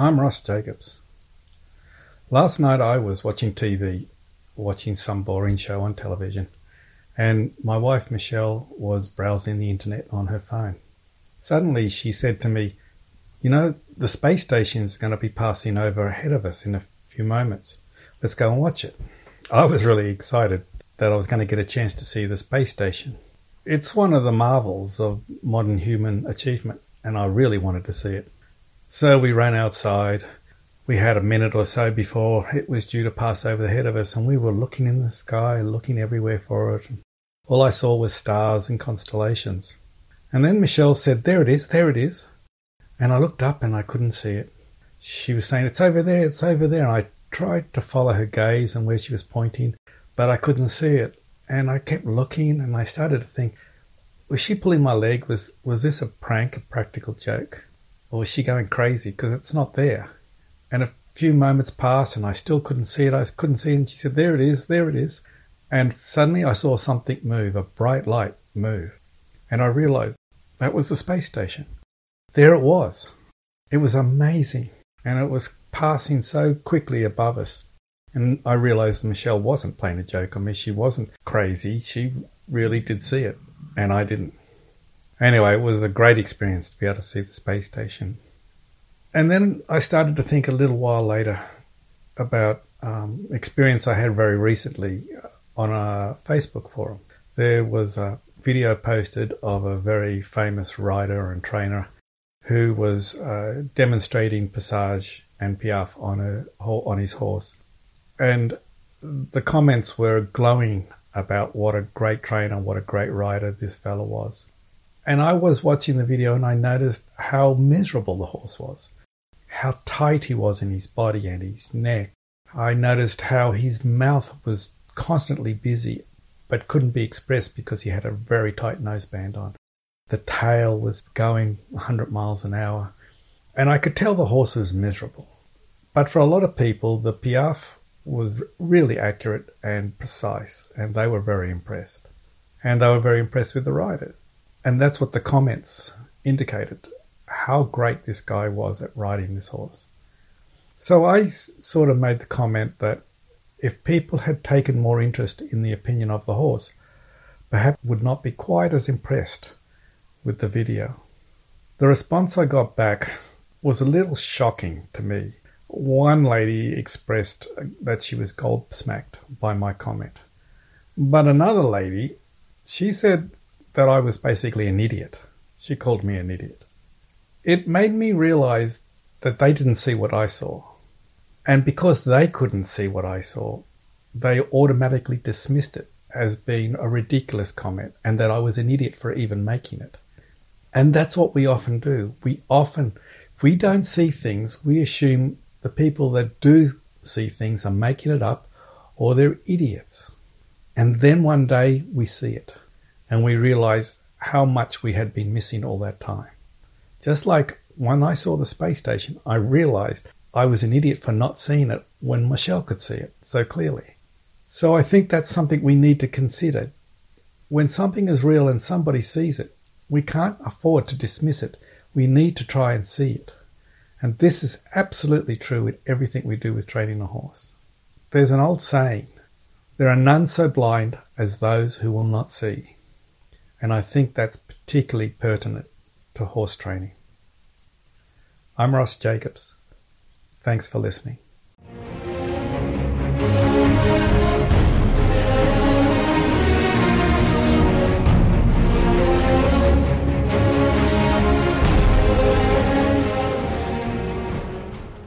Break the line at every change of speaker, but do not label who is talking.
I'm Ross Jacobs. Last night I was watching TV, watching some boring show on television, and my wife Michelle was browsing the internet on her phone. Suddenly she said to me, You know, the space station is going to be passing over ahead of us in a few moments. Let's go and watch it. I was really excited that I was going to get a chance to see the space station. It's one of the marvels of modern human achievement, and I really wanted to see it. So we ran outside. We had a minute or so before it was due to pass over the head of us, and we were looking in the sky, looking everywhere for it. All I saw was stars and constellations. And then Michelle said, There it is, there it is. And I looked up and I couldn't see it. She was saying, It's over there, it's over there. And I tried to follow her gaze and where she was pointing, but I couldn't see it. And I kept looking and I started to think, was she pulling my leg? Was was this a prank, a practical joke? Or was she going crazy? Because it's not there. And a few moments passed and I still couldn't see it. I couldn't see it. And she said, There it is, there it is. And suddenly I saw something move, a bright light move. And I realized that was the space station. There it was. It was amazing. And it was passing so quickly above us. And I realized Michelle wasn't playing a joke on me. She wasn't crazy. She really did see it. And I didn't. Anyway, it was a great experience to be able to see the space station. And then I started to think a little while later about um, experience I had very recently on a Facebook forum. There was a video posted of a very famous rider and trainer who was uh, demonstrating passage and piaffe on a on his horse, and the comments were glowing about what a great trainer, what a great rider this fellow was. And I was watching the video and I noticed how miserable the horse was, how tight he was in his body and his neck. I noticed how his mouth was constantly busy but couldn't be expressed because he had a very tight noseband on. The tail was going 100 miles an hour, and I could tell the horse was miserable. But for a lot of people, the piaffe was really accurate and precise, and they were very impressed. And they were very impressed with the rider. And that's what the comments indicated how great this guy was at riding this horse. So I sort of made the comment that if people had taken more interest in the opinion of the horse, perhaps would not be quite as impressed with the video. The response I got back was a little shocking to me. One lady expressed uh, that she was gobsmacked by my comment. But another lady, she said that I was basically an idiot. She called me an idiot. It made me realize that they didn't see what I saw. And because they couldn't see what I saw, they automatically dismissed it as being a ridiculous comment and that I was an idiot for even making it. And that's what we often do. We often, if we don't see things, we assume the people that do see things are making it up or they're idiots. And then one day we see it and we realized how much we had been missing all that time. Just like when I saw the space station, I realized I was an idiot for not seeing it when Michelle could see it so clearly. So I think that's something we need to consider. When something is real and somebody sees it, we can't afford to dismiss it. We need to try and see it. And this is absolutely true in everything we do with training a horse. There's an old saying, there are none so blind as those who will not see. And I think that's particularly pertinent to horse training. I'm Ross Jacobs. Thanks for listening.